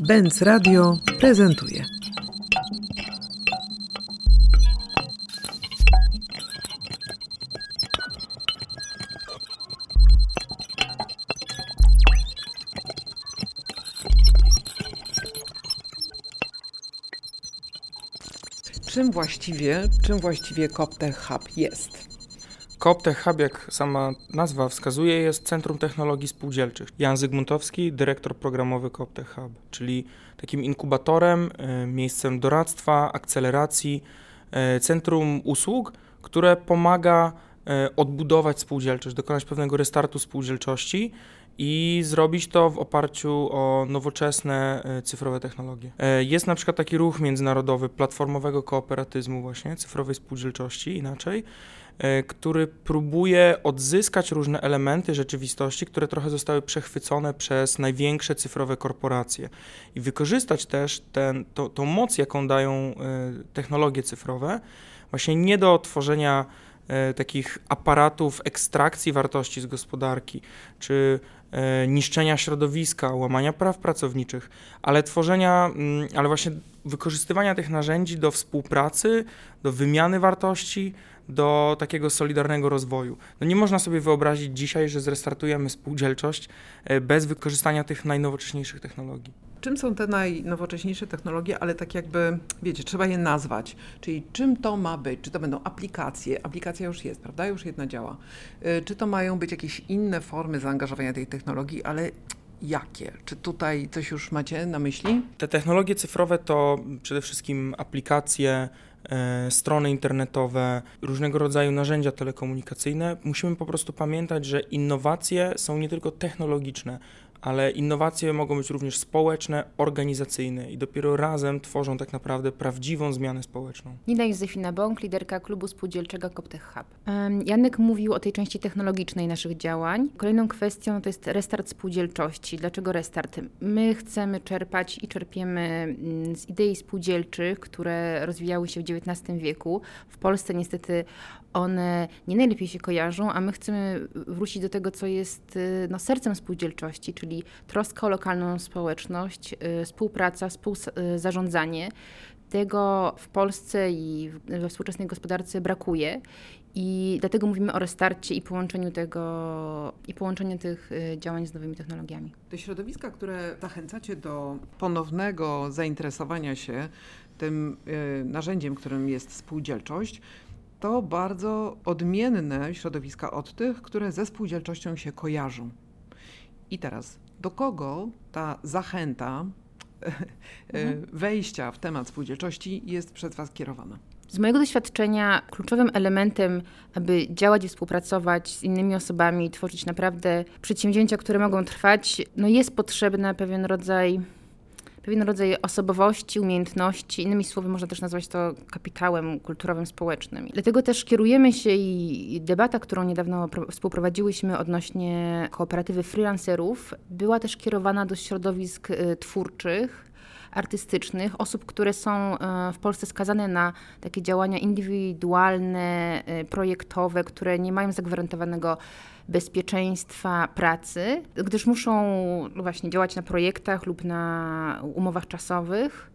Benz Radio prezentuje. Czym właściwie, czym właściwie Coptech Hub jest? CopTech Hub, jak sama nazwa wskazuje, jest Centrum Technologii Spółdzielczych. Jan Zygmuntowski, dyrektor programowy CopTech Hub, czyli takim inkubatorem, e, miejscem doradztwa, akceleracji, e, centrum usług, które pomaga e, odbudować spółdzielczość, dokonać pewnego restartu spółdzielczości i zrobić to w oparciu o nowoczesne cyfrowe technologie. Jest na przykład taki ruch międzynarodowy platformowego kooperatyzmu właśnie, cyfrowej spółdzielczości inaczej, E, który próbuje odzyskać różne elementy rzeczywistości, które trochę zostały przechwycone przez największe cyfrowe korporacje i wykorzystać też ten, to, tą moc, jaką dają e, technologie cyfrowe, właśnie nie do tworzenia e, takich aparatów ekstrakcji wartości z gospodarki, czy niszczenia środowiska, łamania praw pracowniczych, ale tworzenia, mm, ale właśnie wykorzystywania tych narzędzi do współpracy, do wymiany wartości, do takiego solidarnego rozwoju. No nie można sobie wyobrazić dzisiaj, że zrestartujemy spółdzielczość e, bez wykorzystania tych najnowocześniejszych technologii. Czym są te najnowocześniejsze technologie, ale tak jakby, wiecie, trzeba je nazwać. Czyli czym to ma być? Czy to będą aplikacje? Aplikacja już jest, prawda? Już jedna działa. E, czy to mają być jakieś inne formy zaangażowania tej technologii, ale jakie? Czy tutaj coś już macie na myśli? Te technologie cyfrowe to przede wszystkim aplikacje, E, strony internetowe, różnego rodzaju narzędzia telekomunikacyjne, musimy po prostu pamiętać, że innowacje są nie tylko technologiczne, ale innowacje mogą być również społeczne, organizacyjne i dopiero razem tworzą tak naprawdę prawdziwą zmianę społeczną. Nina Józefina Bąk, liderka klubu spółdzielczego Coptech Hub. Janek mówił o tej części technologicznej naszych działań. Kolejną kwestią to jest restart spółdzielczości. Dlaczego restart? My chcemy czerpać i czerpiemy mm, z idei spółdzielczych, które rozwijały się w XIX wieku. W Polsce niestety one nie najlepiej się kojarzą, a my chcemy wrócić do tego, co jest y, no, sercem spółdzielczości, czyli troska o lokalną społeczność, y, współpraca, współzarządzanie. Tego w Polsce i we współczesnej gospodarce brakuje. I dlatego mówimy o restarcie i połączeniu tego i połączeniu tych y, działań z nowymi technologiami. Te środowiska, które zachęcacie do ponownego zainteresowania się tym narzędziem, którym jest spółdzielczość, to bardzo odmienne środowiska od tych, które ze spółdzielczością się kojarzą. I teraz, do kogo ta zachęta mhm. wejścia w temat spółdzielczości jest przez Was kierowana? Z mojego doświadczenia kluczowym elementem, aby działać i współpracować z innymi osobami, tworzyć naprawdę przedsięwzięcia, które mogą trwać, no jest potrzebny pewien rodzaj pewien rodzaj osobowości, umiejętności, innymi słowy można też nazwać to kapitałem kulturowym, społecznym. Dlatego też kierujemy się i debata, którą niedawno współprowadziłyśmy odnośnie kooperatywy freelancerów, była też kierowana do środowisk y, twórczych, artystycznych, osób, które są y, w Polsce skazane na takie działania indywidualne, y, projektowe, które nie mają zagwarantowanego bezpieczeństwa pracy, gdyż muszą właśnie działać na projektach lub na umowach czasowych,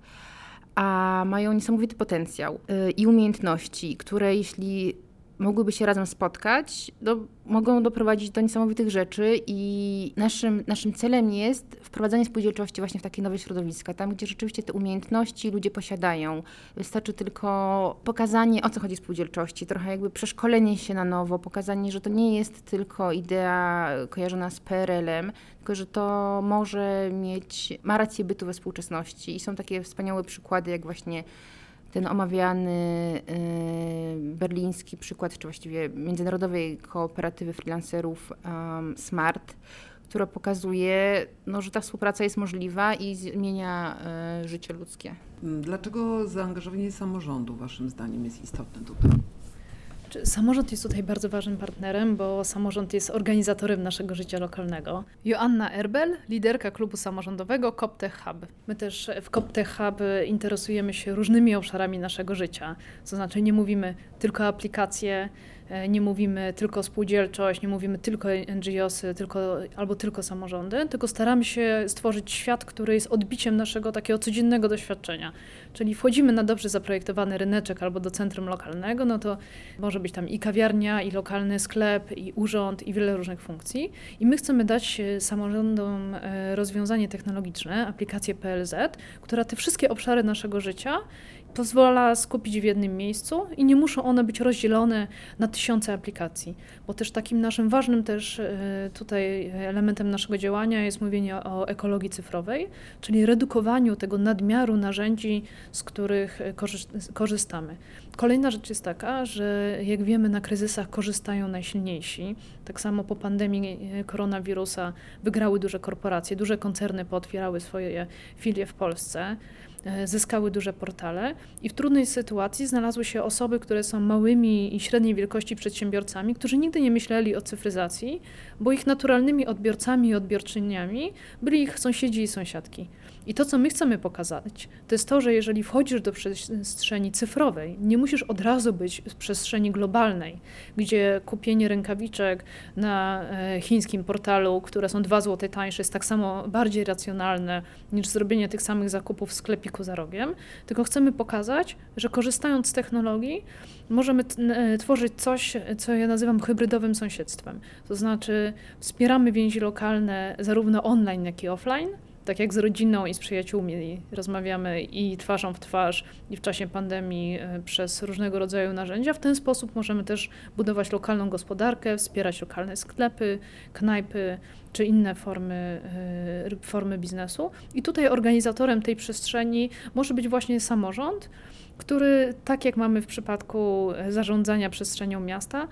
a mają niesamowity potencjał y, i umiejętności, które jeśli mogłyby się razem spotkać, do, mogą doprowadzić do niesamowitych rzeczy i naszym, naszym celem jest wprowadzanie spółdzielczości właśnie w takie nowe środowiska, tam gdzie rzeczywiście te umiejętności ludzie posiadają. Wystarczy tylko pokazanie, o co chodzi spółdzielczości, trochę jakby przeszkolenie się na nowo, pokazanie, że to nie jest tylko idea kojarzona z PRL-em, tylko że to może mieć, ma rację bytu we współczesności i są takie wspaniałe przykłady, jak właśnie ten omawiany y, berliński przykład, czy właściwie międzynarodowej kooperatywy freelancerów um, SMART, która pokazuje, no, że ta współpraca jest możliwa i zmienia y, życie ludzkie. Dlaczego zaangażowanie samorządu Waszym zdaniem jest istotne tutaj? Samorząd jest tutaj bardzo ważnym partnerem, bo samorząd jest organizatorem naszego życia lokalnego. Joanna Erbel, liderka klubu samorządowego CopTech Hub. My też w CopTech Hub interesujemy się różnymi obszarami naszego życia. To znaczy nie mówimy tylko aplikacje, Nie mówimy tylko spółdzielczość, nie mówimy tylko NGOsy, tylko, albo tylko samorządy, tylko staramy się stworzyć świat, który jest odbiciem naszego takiego codziennego doświadczenia. Czyli wchodzimy na dobrze zaprojektowany ryneczek albo do centrum lokalnego, no to może być tam i kawiarnia, i lokalny sklep, i urząd, i wiele różnych funkcji. I my chcemy dać e, samorządom e, rozwiązanie technologiczne, aplikację PLZ, która te wszystkie obszary naszego życia pozwala skupić w jednym miejscu i nie muszą one być rozdzielone na tysiące aplikacji, bo też takim naszym ważnym też e, tutaj elementem naszego działania jest mówienie o ekologii cyfrowej, czyli redukowaniu tego nadmiaru narzędzi, z których e, korzyst- korzystamy. Kolejna rzecz jest taka, że jak wiemy na kryzysach korzystają najsilniejsi. Tak samo po pandemii e, koronawirusa wygrały duże korporacje, duże koncerny pootwierały swoje filie w Polsce zyskały duże portale i w trudnej sytuacji znalazły się osoby, które są małymi i średniej wielkości przedsiębiorcami, którzy nigdy nie myśleli o cyfryzacji, bo ich naturalnymi odbiorcami i odbiorczyniami byli ich sąsiedzi i sąsiadki. I to, co my chcemy pokazać, to jest to, że jeżeli wchodzisz do przestrzeni cyfrowej, nie musisz od razu być w przestrzeni globalnej, gdzie kupienie rękawiczek na e, chińskim portalu, które są 2 zł tańsze, jest tak samo bardziej racjonalne niż zrobienie tych samych zakupów w sklepiku za rogiem, tylko chcemy pokazać, że korzystając z technologii, możemy e, tworzyć coś, co ja nazywam hybrydowym sąsiedztwem. To znaczy, wspieramy więzi lokalne zarówno online, jak i offline. Tak jak z rodziną i z przyjaciółmi rozmawiamy i twarzą w twarz, i w czasie pandemii e, przez różnego rodzaju narzędzia. W ten sposób możemy też budować lokalną gospodarkę, wspierać lokalne sklepy, knajpy czy inne formy, e, formy biznesu. I tutaj organizatorem tej przestrzeni może być właśnie samorząd, który, tak jak mamy w przypadku zarządzania przestrzenią miasta,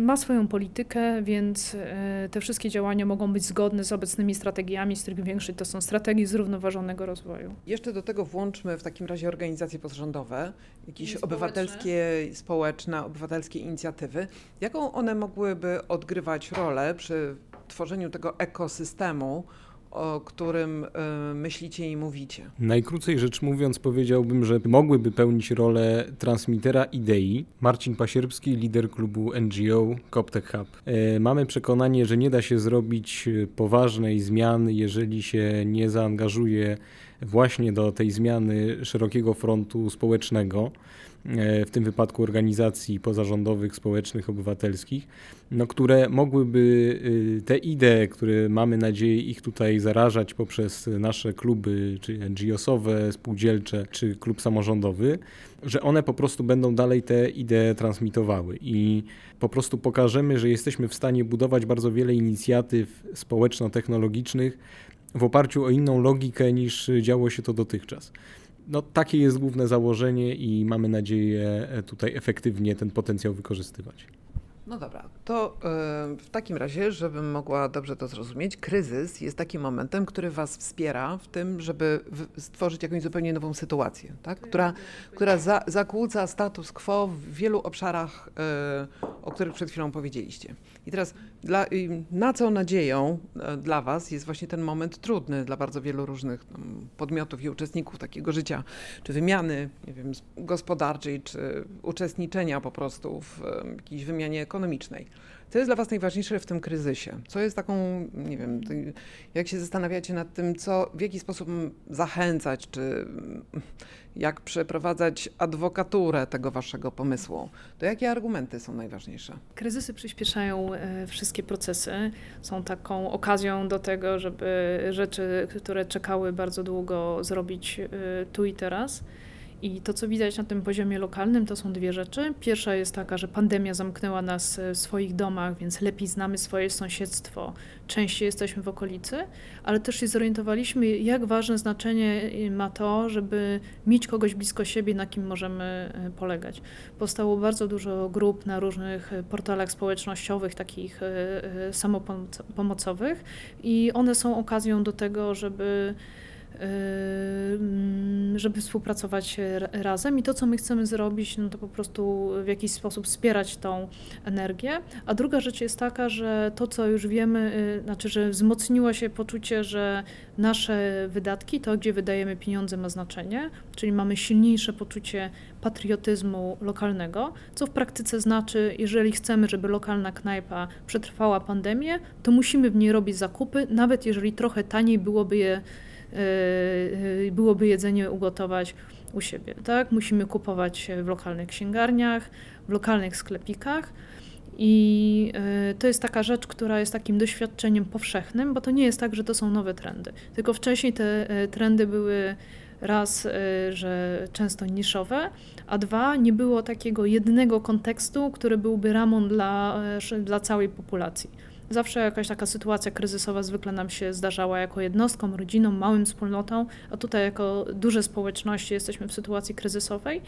ma swoją politykę, więc e, te wszystkie działania mogą być zgodne z obecnymi strategiami, z których większość to są strategie zrównoważonego rozwoju. Jeszcze do tego włączmy w takim razie organizacje pozarządowe, jakieś społeczne. obywatelskie, społeczne, obywatelskie inicjatywy. Jaką one mogłyby odgrywać rolę przy tworzeniu tego ekosystemu, o którym y, myślicie i mówicie? Najkrócej rzecz mówiąc, powiedziałbym, że mogłyby pełnić rolę transmitera idei. Marcin Pasierbski, lider klubu NGO Coptech Hub. E, Mamy przekonanie, że nie da się zrobić e, poważnej zmiany, jeżeli się nie zaangażuje właśnie do tej zmiany szerokiego frontu społecznego, w tym wypadku organizacji pozarządowych, społecznych, obywatelskich, no, które mogłyby y, te idee, które mamy nadzieję ich tutaj zarażać poprzez nasze kluby, czy NGO-sowe, spółdzielcze, czy klub samorządowy, że one po prostu będą dalej te idee transmitowały i po prostu pokażemy, że jesteśmy w stanie budować bardzo wiele inicjatyw społeczno-technologicznych w oparciu o inną logikę niż działo się to dotychczas. No, takie jest główne założenie i mamy nadzieję e, tutaj efektywnie ten potencjał wykorzystywać. No dobra, to y, w takim razie, żebym mogła dobrze to zrozumieć, kryzys jest takim momentem, który Was wspiera w tym, żeby stworzyć jakąś zupełnie nową sytuację, tak? która, która za, zakłóca status quo w wielu obszarach, y, o których przed chwilą powiedzieliście. I teraz dla, na co nadzieją y, dla Was jest właśnie ten moment trudny dla bardzo wielu różnych podmiotów i uczestników takiego życia, czy wymiany nie wiem, gospodarczej, czy uczestniczenia po prostu w y, jakiejś wymianie ekonomicznej. Co jest dla Was najważniejsze w tym kryzysie? Co jest taką, nie wiem, jak się zastanawiacie nad tym, co, w jaki sposób zachęcać, czy jak przeprowadzać adwokaturę tego Waszego pomysłu? To jakie argumenty są najważniejsze? Kryzysy przyspieszają e, wszystkie procesy, są taką okazją do tego, żeby rzeczy, które czekały bardzo długo, zrobić e, tu i teraz. I to, co widać na tym poziomie lokalnym, to są dwie rzeczy. Pierwsza jest taka, że pandemia zamknęła nas e, w swoich domach, więc lepiej znamy swoje sąsiedztwo, częściej jesteśmy w okolicy, ale też się zorientowaliśmy, jak ważne znaczenie e, ma to, żeby mieć kogoś blisko siebie, na kim możemy e, polegać. Powstało bardzo dużo grup na różnych e, portalach społecznościowych, takich samopomocowych, i one są okazją do tego, żeby żeby współpracować ra- razem i to, co my chcemy zrobić, no to po prostu w jakiś sposób wspierać tą energię. A druga rzecz jest taka, że to, co już wiemy, y, znaczy, że wzmocniło się poczucie, że nasze wydatki, to gdzie wydajemy pieniądze ma znaczenie, czyli mamy silniejsze poczucie patriotyzmu lokalnego, co w praktyce znaczy, jeżeli chcemy, żeby lokalna knajpa przetrwała pandemię, to musimy w niej robić zakupy, nawet jeżeli trochę taniej byłoby je byłoby jedzenie ugotować u siebie. Tak? Musimy kupować w lokalnych księgarniach, w lokalnych sklepikach. I yy, to jest taka rzecz, która jest takim doświadczeniem powszechnym, bo to nie jest tak, że to są nowe trendy. Tylko wcześniej te trendy były raz, że często niszowe, a dwa, nie było takiego jednego kontekstu, który byłby ramą dla, dla całej populacji. Zawsze jakaś taka sytuacja kryzysowa zwykle nam się zdarzała jako jednostkom, rodzinom, małym wspólnotom, a tutaj jako duże społeczności jesteśmy w sytuacji kryzysowej.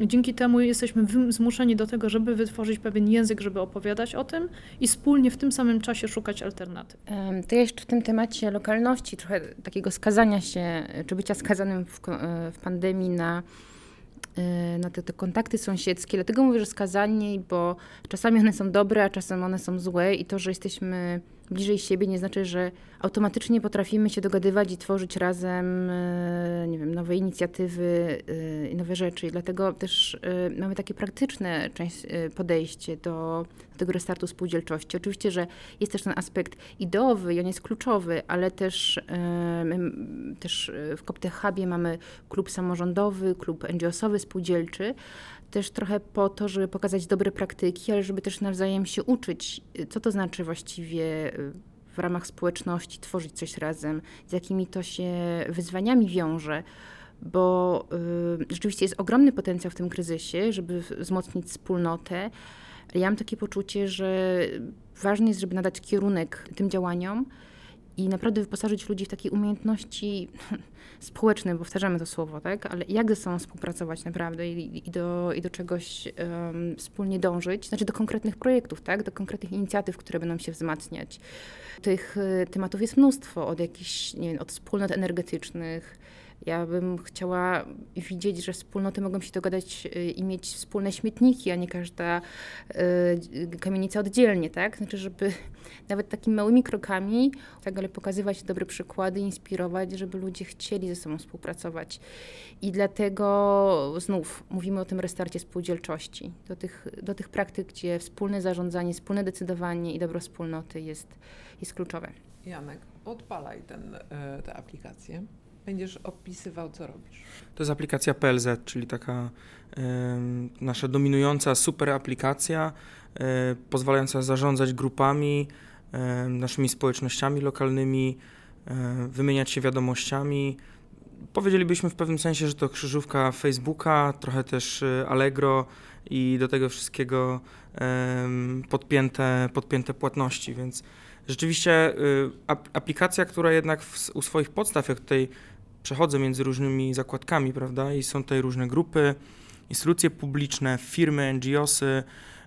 Dzięki temu jesteśmy zmuszeni do tego, żeby wytworzyć pewien język, żeby opowiadać o tym i wspólnie w tym samym czasie szukać alternatyw. To jeszcze w tym temacie lokalności, trochę takiego skazania się, czy bycia skazanym w, e, w pandemii na, na te, te kontakty sąsiedzkie. Dlatego mówię, że skazani, bo czasami one są dobre, a czasem one są złe i to, że jesteśmy bliżej siebie nie znaczy, że automatycznie potrafimy się dogadywać i tworzyć razem, wiem, nowe inicjatywy i nowe rzeczy. I dlatego też e, mamy takie praktyczne e, podejście do, do tego restartu spółdzielczości. Oczywiście, że jest też ten aspekt ideowy i on jest kluczowy, ale też, my, też w Koptech Hubie mamy klub samorządowy, klub NGO-sowy, spółdzielczy, też trochę po to, żeby pokazać dobre praktyki, ale żeby też nawzajem się uczyć, y, co to znaczy właściwie y, w ramach społeczności tworzyć coś razem, z jakimi to się wyzwaniami wiąże, bo y, rzeczywiście jest ogromny potencjał w tym kryzysie, żeby wzmocnić wspólnotę. Ja mam takie poczucie, że ważne jest, żeby nadać kierunek tym działaniom i naprawdę wyposażyć ludzi w takie umiejętności społeczne, bo powtarzamy to słowo, tak? Ale jak ze sobą współpracować naprawdę i, i, do, i do czegoś em, wspólnie dążyć, znaczy do konkretnych projektów, tak? Do konkretnych inicjatyw, które będą się wzmacniać. Tych y, tematów jest mnóstwo, od jakichś, nie wiem, od wspólnot energetycznych. Ja bym chciała widzieć, że wspólnoty mogą się dogadać y, i mieć wspólne śmietniki, a nie każda y, kamienica oddzielnie, tak? Znaczy, żeby nawet takimi małymi krokami, tak, ale pokazywać dobre przykłady, inspirować, żeby ludzie chcieli ze sobą współpracować. I dlatego znów mówimy o tym restarcie spółdzielczości, do tych, do tych praktyk, gdzie wspólne zarządzanie, wspólne decydowanie i dobro wspólnoty jest, jest kluczowe. Janek, odpalaj ten, e, tę aplikację. Będziesz opisywał, co robisz. To jest aplikacja PLZ, czyli taka em, nasza dominująca super aplikacja, e, pozwalająca zarządzać grupami, e, naszymi społecznościami lokalnymi, e, wymieniać się wiadomościami. Powiedzielibyśmy w pewnym sensie, że to krzyżówka Facebooka, trochę też e, Allegro i do tego wszystkiego podpięte, podpięte płatności, więc rzeczywiście y, ap- aplikacja, która jednak w, u swoich podstaw, jak tutaj przechodzę między różnymi zakładkami, prawda? I są tutaj różne grupy, instytucje publiczne, firmy, NGOsy,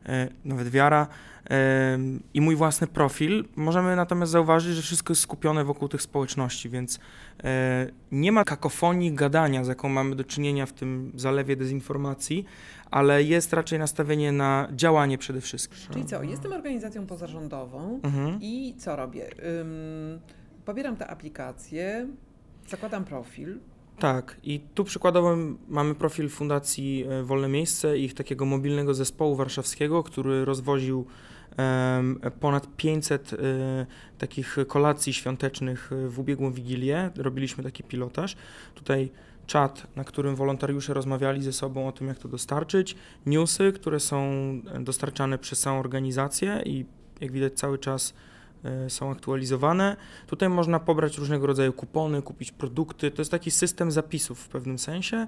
e, nawet wiara e, i mój własny profil. Możemy natomiast zauważyć, że wszystko jest skupione wokół tych społeczności, więc e, nie ma kakofonii gadania, z jaką mamy do czynienia w tym zalewie dezinformacji, ale jest raczej nastawienie na działanie przede wszystkim. Czyli co, jestem organizacją pozarządową Mhm. i co robię? Pobieram tę aplikację, zakładam profil. Tak, i tu przykładowo mamy profil Fundacji e, Wolne Miejsce i ich takiego mobilnego zespołu warszawskiego, który rozwoził ponad 500 e, takich kolacji świątecznych e, w ubiegłą Wigilię. Robiliśmy taki pilotaż. Tutaj czat, na którym wolontariusze rozmawiali ze sobą o tym, jak to dostarczyć, newsy, które są dostarczane przez samą organizację i jak widać cały czas są aktualizowane. Tutaj można pobrać różnego rodzaju kupony, kupić produkty. To jest taki system zapisów w pewnym sensie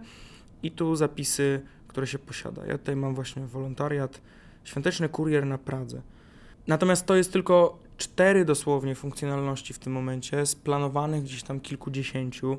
i tu zapisy, które się posiada. Ja tutaj mam właśnie wolontariat, świąteczny kurier na Pradze. Natomiast to jest tylko cztery dosłownie funkcjonalności w tym momencie, z planowanych gdzieś tam kilkudziesięciu,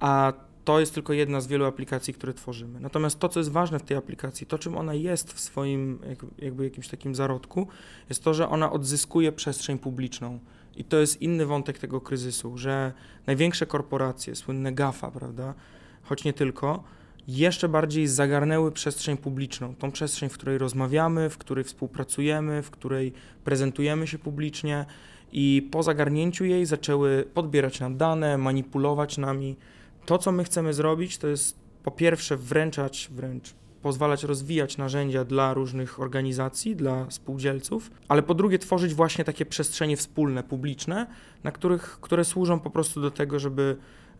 a to jest tylko jedna z wielu aplikacji, które tworzymy. Natomiast to, co jest ważne w tej aplikacji, to czym ona jest w swoim jak- jakby jakimś takim zarodku, jest to, że ona odzyskuje przestrzeń publiczną. I to jest inny wątek tego kryzysu, że największe korporacje, słynne GAFA, prawda, choć nie tylko, jeszcze bardziej zagarnęły przestrzeń publiczną, tą przestrzeń, w której rozmawiamy, w której współpracujemy, w której prezentujemy się publicznie i po zagarnięciu jej zaczęły podbierać nam dane, manipulować nami. To, co my chcemy zrobić, to jest po pierwsze wręczać, wręcz pozwalać rozwijać narzędzia dla różnych organizacji, dla spółdzielców, ale po drugie tworzyć właśnie takie przestrzenie wspólne, publiczne, na których, które służą po prostu do tego, żeby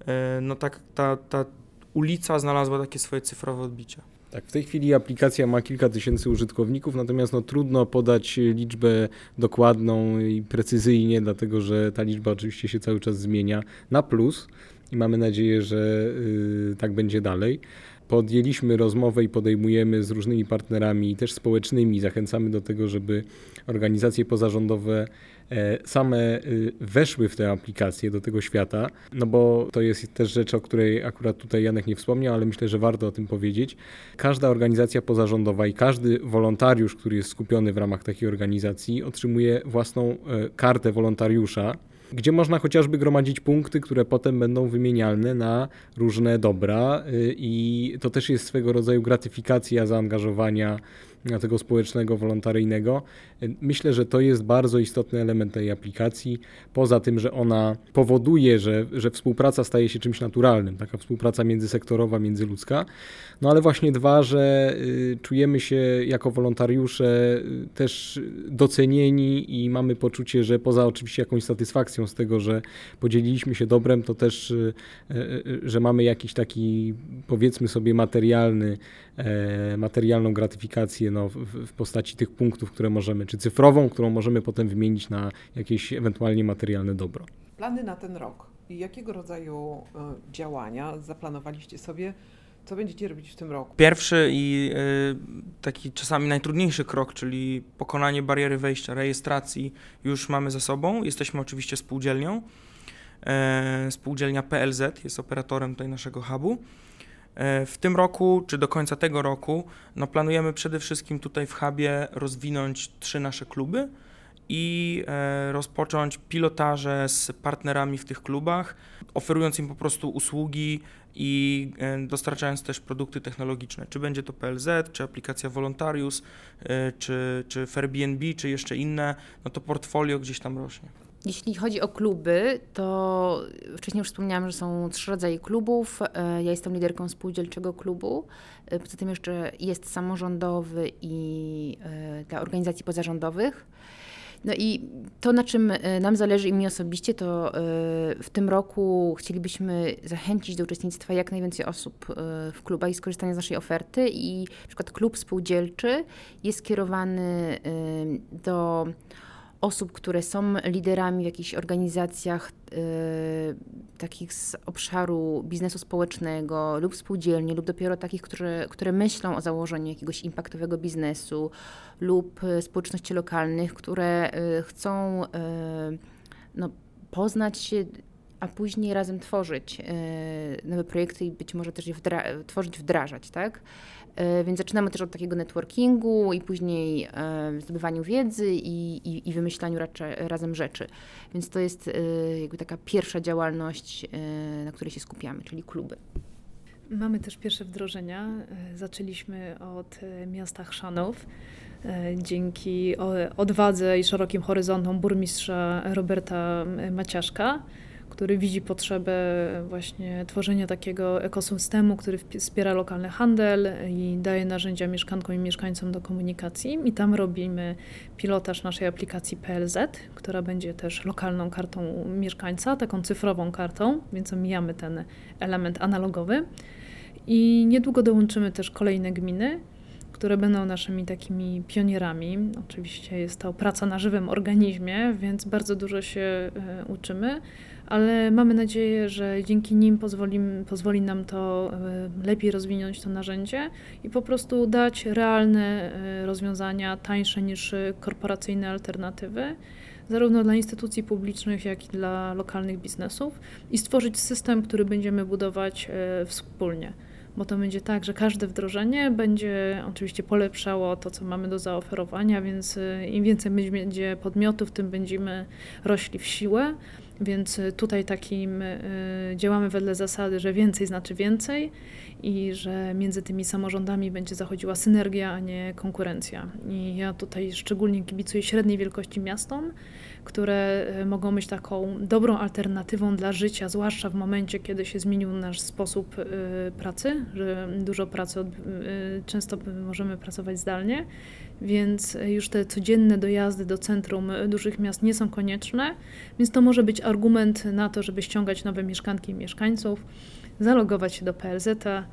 e, no tak ta, ta ulica znalazła takie swoje cyfrowe odbicie. Tak, w tej chwili aplikacja ma kilka tysięcy użytkowników, natomiast no, trudno podać liczbę dokładną i precyzyjnie, dlatego że ta liczba oczywiście się cały czas zmienia na plus i mamy nadzieję, że y, tak będzie dalej. Podjęliśmy rozmowę i podejmujemy z różnymi partnerami, też społecznymi. Zachęcamy do tego, żeby organizacje pozarządowe e, same y, weszły w tę aplikację do tego świata, no bo to jest też rzecz, o której akurat tutaj Janek nie wspomniał, ale myślę, że warto o tym powiedzieć. Każda organizacja pozarządowa i każdy wolontariusz, który jest skupiony w ramach takiej organizacji, otrzymuje własną e, kartę wolontariusza, gdzie można chociażby gromadzić punkty, które potem będą wymienialne na różne dobra y, i to też jest swego rodzaju gratyfikacja zaangażowania tego społecznego, wolontaryjnego. Myślę, że to jest bardzo istotny element tej aplikacji. Poza tym, że ona powoduje, że, że współpraca staje się czymś naturalnym, taka współpraca międzysektorowa, międzyludzka. No ale właśnie dwa, że y, czujemy się jako wolontariusze też docenieni i mamy poczucie, że poza oczywiście jakąś satysfakcją z tego, że podzieliliśmy się dobrem, to też, y, y, że mamy jakiś taki powiedzmy sobie materialny, e, materialną gratyfikację no, w, w postaci tych punktów, które możemy, czy cyfrową, którą możemy potem wymienić na jakieś ewentualnie materialne dobro. Plany na ten rok i jakiego rodzaju e, działania zaplanowaliście sobie, co będziecie robić w tym roku? Pierwszy i y, taki czasami najtrudniejszy krok, czyli pokonanie bariery wejścia, rejestracji, już mamy za sobą. Jesteśmy oczywiście spółdzielnią. E, spółdzielnia PLZ jest operatorem tutaj naszego hubu. E, w tym roku, czy do końca tego roku, no planujemy przede wszystkim tutaj w hubie rozwinąć trzy nasze kluby i e, rozpocząć pilotaże z partnerami w tych klubach, oferując im po prostu usługi i e, dostarczając też produkty technologiczne. Czy będzie to PLZ, czy aplikacja Volontarius, czy, czy Airbnb, czy jeszcze inne, no to portfolio gdzieś tam rośnie. Jeśli chodzi o kluby, to wcześniej już wspomniałam, że są trzy rodzaje klubów. E, Ja jestem liderką spółdzielczego klubu. E, Poza tym jeszcze jest samorządowy i e, dla organizacji pozarządowych. No i to, na czym nam zależy i mi osobiście, to w tym roku chcielibyśmy zachęcić do uczestnictwa jak najwięcej osób w klubach i skorzystania z naszej oferty. I na przykład klub spółdzielczy jest skierowany do osób, które są liderami w jakichś organizacjach e, takich z obszaru biznesu społecznego lub spółdzielni, lub dopiero takich, które, które myślą o założeniu jakiegoś impaktowego biznesu lub e, społeczności lokalnych, które e, chcą no, poznać się, a później razem tworzyć e, nowe projekty i być może też je wdra- tworzyć, wdrażać, tak? E, Więc zaczynamy też od takiego networkingu i później e, zdobywaniu wiedzy i, i, i wymyślaniu raczej, razem rzeczy. Więc to jest jakby taka pierwsza działalność, na której się skupiamy, czyli kluby. Mamy też pierwsze wdrożenia. Zaczęliśmy od miasta Chrzanów. Dzięki odwadze i szerokim horyzontom burmistrza Roberta Maciaszka, który widzi potrzebę właśnie tworzenia takiego ekosystemu, który wspiera lokalny handel i daje narzędzia mieszkankom i mieszkańcom do komunikacji. I tam robimy pilotaż naszej aplikacji PLZ, która będzie też lokalną kartą mieszkańca, taką cyfrową kartą, więc omijamy ten element analogowy. I niedługo dołączymy też kolejne gminy, które będą naszymi takimi pionierami. Oczywiście jest to praca na żywym organizmie, więc bardzo dużo się e, uczymy, ale mamy nadzieję, że dzięki nim pozwoli, pozwoli nam to e, lepiej rozwinąć to narzędzie i po prostu dać realne e, rozwiązania, tańsze niż e, korporacyjne alternatywy zarówno dla instytucji publicznych, jak i dla lokalnych biznesów i stworzyć system, który będziemy budować wspólnie. Bo to będzie tak, że każde wdrożenie będzie oczywiście polepszało to, co mamy do zaoferowania, więc im więcej będzie podmiotów, tym będziemy rośli w siłę. Więc e, tutaj takim e, działamy wedle zasady, że więcej znaczy więcej i że między tymi samorządami będzie zachodziła synergia, a nie konkurencja. I ja tutaj szczególnie kibicuję średniej wielkości miastom, które e, mogą być taką dobrą alternatywą dla życia, zwłaszcza w momencie, kiedy się zmienił nasz sposób pracy, że dużo pracy, często możemy pracować zdalnie, więc już te codzienne dojazdy do centrum dużych miast nie są konieczne, więc to może być argument na to, żeby ściągać nowe mieszkanki i mieszkańców, zalogować się do PLZ-a,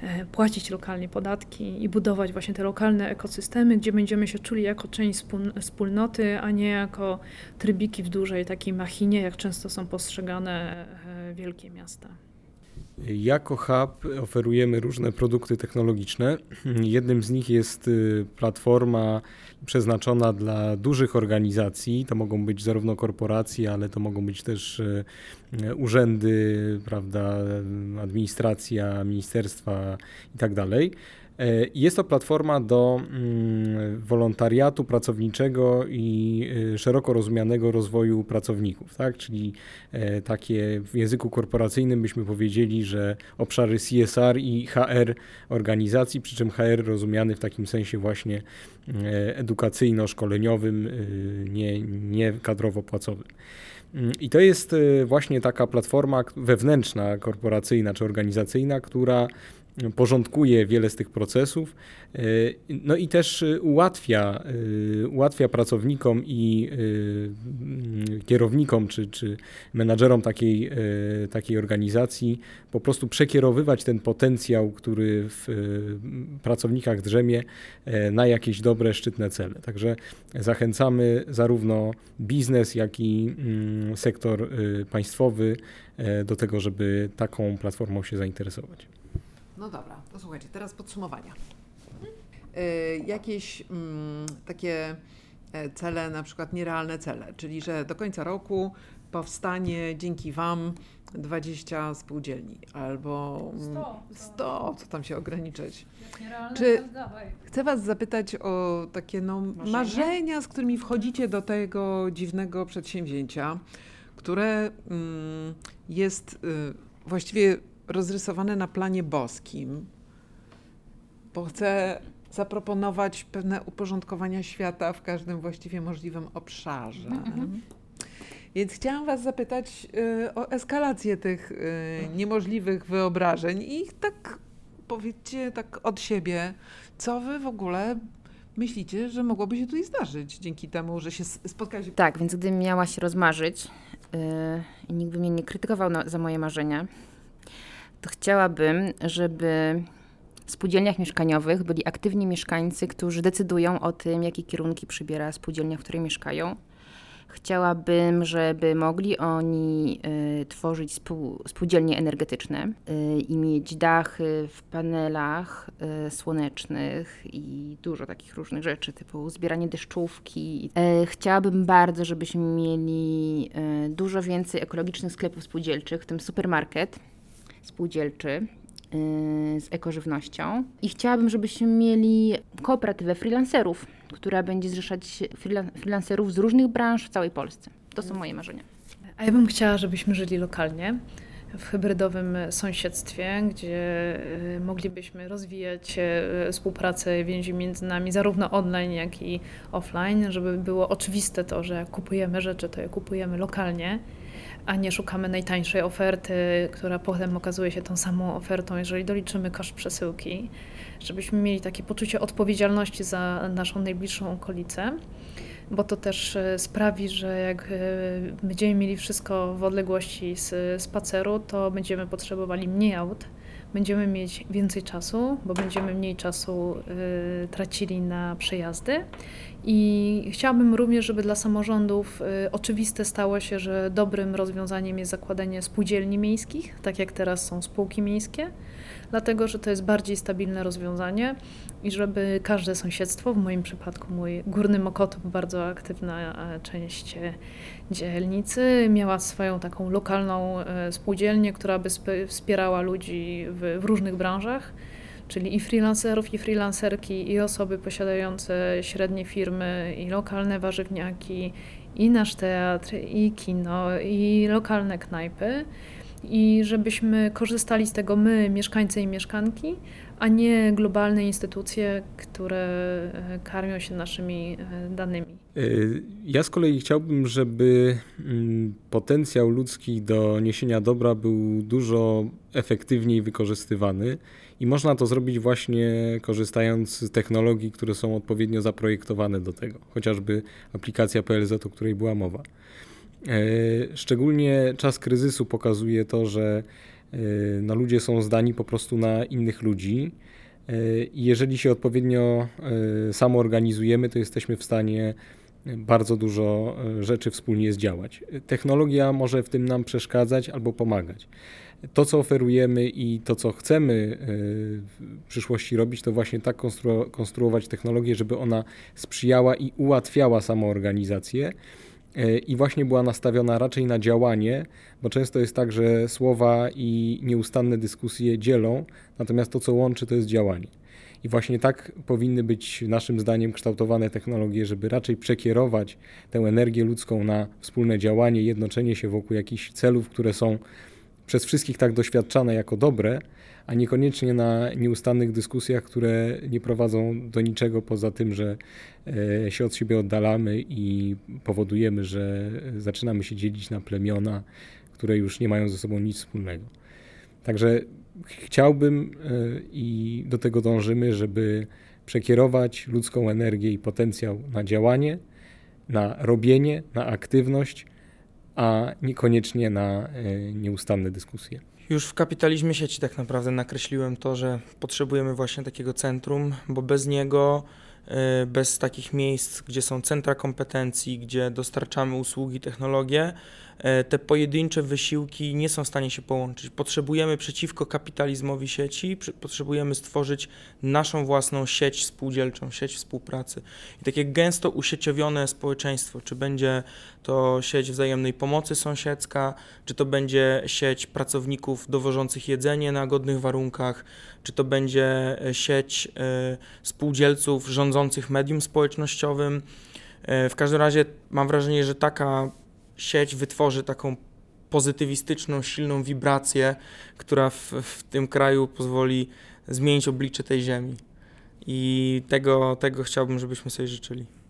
e, płacić lokalnie podatki i budować właśnie te lokalne ekosystemy, gdzie będziemy się czuli jako część wspól- wspólnoty, a nie jako trybiki w dużej takiej machinie, jak często są postrzegane e, wielkie miasta. Jako hub oferujemy różne produkty technologiczne. Jednym z nich jest y, platforma przeznaczona dla dużych organizacji. To mogą być zarówno korporacje, ale to mogą być też y, y, urzędy, prawda, administracja, ministerstwa i tak Jest to platforma do mm, wolontariatu pracowniczego i y, szeroko rozumianego rozwoju pracowników, tak? Czyli e, takie w języku korporacyjnym byśmy powiedzieli, że obszary CSR i HR organizacji, przy czym HR rozumiany w takim sensie właśnie e, edukacyjno-szkoleniowym, nie, nie kadrowo-płacowym. Mm, I to jest właśnie taka platforma wewnętrzna, korporacyjna czy organizacyjna, która porządkuje wiele z tych procesów, y, no i też y, ułatwia, y, ułatwia pracownikom i kierownikom czy, czy menadżerom takiej, takiej organizacji po prostu przekierowywać ten potencjał, który w pracownikach drzemie na jakieś dobre, szczytne cele. Także zachęcamy zarówno biznes, jak i mm, sektor państwowy do tego, żeby taką platformą się zainteresować. No dobra, to słuchajcie, teraz podsumowania. Y, jakieś mm, takie e, cele, na przykład nierealne cele, czyli że do końca roku powstanie dzięki Wam 20 spółdzielni albo mm, 100, co tam się ograniczyć. Czy- Chcę Was zapytać o takie no, marzenia? z którymi wchodzicie do tego dziwnego przedsięwzięcia, które mm, jest y, właściwie rozrysowane na planie boskim, bo chcę zaproponować pewne uporządkowania świata w każdym właściwie możliwym obszarze. Więc chciałam Was zapytać y, o eskalację tych y, niemożliwych wyobrażeń i tak powiedzcie tak od siebie, co Wy w ogóle myślicie, że mogłoby się tutaj zdarzyć dzięki temu, że się spotkaliście. Tak, więc gdybym miała się rozmarzyć yy, i nikt by mnie nie krytykował na, za moje marzenia, to chciałabym, żeby w spółdzielniach mieszkaniowych byli aktywni mieszkańcy, którzy decydują o tym, jakie kierunki przybiera spółdzielnia, w której mieszkają. Chciałabym, żeby mogli oni y, tworzyć spół, spółdzielnie energetyczne y, i mieć dachy w panelach y, słonecznych i dużo takich różnych rzeczy, typu zbieranie deszczówki. Y, chciałabym bardzo, żebyśmy mieli y, dużo więcej ekologicznych sklepów spółdzielczych, w tym supermarket spółdzielczy y, z ekożywnością. I chciałabym, żebyśmy mieli kooperatywę freelancerów, która będzie zrzeszać freela- freelancerów z różnych branż w całej Polsce. To są moje marzenia. A ja bym chciała, żebyśmy żyli lokalnie, w hybrydowym sąsiedztwie, gdzie y, moglibyśmy rozwijać y, współpracę, więzi między nami, zarówno online, jak i offline, żeby było oczywiste to, że jak kupujemy rzeczy, to je kupujemy lokalnie, a nie szukamy najtańszej oferty, która potem okazuje się tą samą ofertą, jeżeli doliczymy koszt przesyłki, żebyśmy mieli takie poczucie odpowiedzialności za naszą najbliższą okolicę bo to też e, sprawi, że jak e, będziemy mieli wszystko w odległości z spaceru, to będziemy potrzebowali mniej aut, będziemy mieć więcej czasu, bo będziemy mniej czasu e, tracili na przejazdy. I chciałabym również, żeby dla samorządów y, oczywiste stało się, że dobrym rozwiązaniem jest zakładanie spółdzielni miejskich, tak jak teraz są spółki miejskie, dlatego że to jest bardziej stabilne rozwiązanie i żeby każde sąsiedztwo, w moim przypadku mój Górny Mokotów, bardzo aktywna e, część e, dzielnicy, miała swoją taką lokalną e, spółdzielnię, która by sp- wspierała ludzi w, w różnych branżach czyli i freelancerów, i freelancerki, i osoby posiadające średnie firmy, i lokalne warzywniaki, i nasz teatr, i kino, i lokalne knajpy. I żebyśmy korzystali z tego my, mieszkańcy i mieszkanki, a nie globalne instytucje, które e, karmią się naszymi e, danymi. Y, Ja z kolei chciałbym, żeby mm, potencjał ludzki do niesienia dobra był dużo efektywniej wykorzystywany i można to zrobić właśnie korzystając z technologii, które są odpowiednio zaprojektowane do tego, chociażby aplikacja PLZ, o której była mowa. E, Szczególnie czas kryzysu pokazuje to, że e, no, ludzie są zdani po prostu na innych ludzi. E, I jeżeli się odpowiednio e, samoorganizujemy, to jesteśmy w stanie bardzo dużo e, rzeczy wspólnie zdziałać. Technologia może w tym nam przeszkadzać albo pomagać. To, co oferujemy i to, co chcemy e, w przyszłości robić, to właśnie tak konstru- konstruować technologię, żeby ona sprzyjała i ułatwiała samoorganizację e, i właśnie była nastawiona raczej na działanie, bo często jest tak, że słowa i nieustanne dyskusje dzielą, natomiast to, co łączy, to jest działanie. I właśnie tak powinny być naszym zdaniem kształtowane technologie, żeby raczej przekierować tę energię ludzką na wspólne działanie, jednoczenie się wokół jakichś celów, które są przez wszystkich tak doświadczane jako dobre, a niekoniecznie na nieustannych dyskusjach, które nie prowadzą do niczego poza tym, że e, się od siebie oddalamy i powodujemy, że zaczynamy się dzielić na plemiona, które już nie mają ze sobą nic wspólnego. Także chciałbym e, i do tego dążymy, żeby przekierować ludzką energię i potencjał na działanie, na robienie, na aktywność, a niekoniecznie na e, nieustanne dyskusje. Już w kapitalizmie sieci tak naprawdę nakreśliłem to, że potrzebujemy właśnie takiego centrum, bo bez niego, y, bez takich miejsc, gdzie są centra kompetencji, gdzie dostarczamy usługi, technologie, te pojedyncze wysiłki nie są w stanie się połączyć. Potrzebujemy przeciwko kapitalizmowi sieci, potrzebujemy stworzyć naszą własną sieć spółdzielczą, sieć współpracy. I takie gęsto usieciowione społeczeństwo, czy będzie to sieć wzajemnej pomocy sąsiedzka, czy to będzie sieć pracowników dowożących jedzenie na godnych warunkach, czy to będzie e, sieć e, spółdzielców rządzących medium społecznościowym. E, W każdym razie mam wrażenie, że taka sieć wytworzy taką pozytywistyczną, silną wibrację, która w, w tym kraju pozwoli zmienić oblicze tej ziemi. I tego, tego chciałbym, żebyśmy sobie życzyli.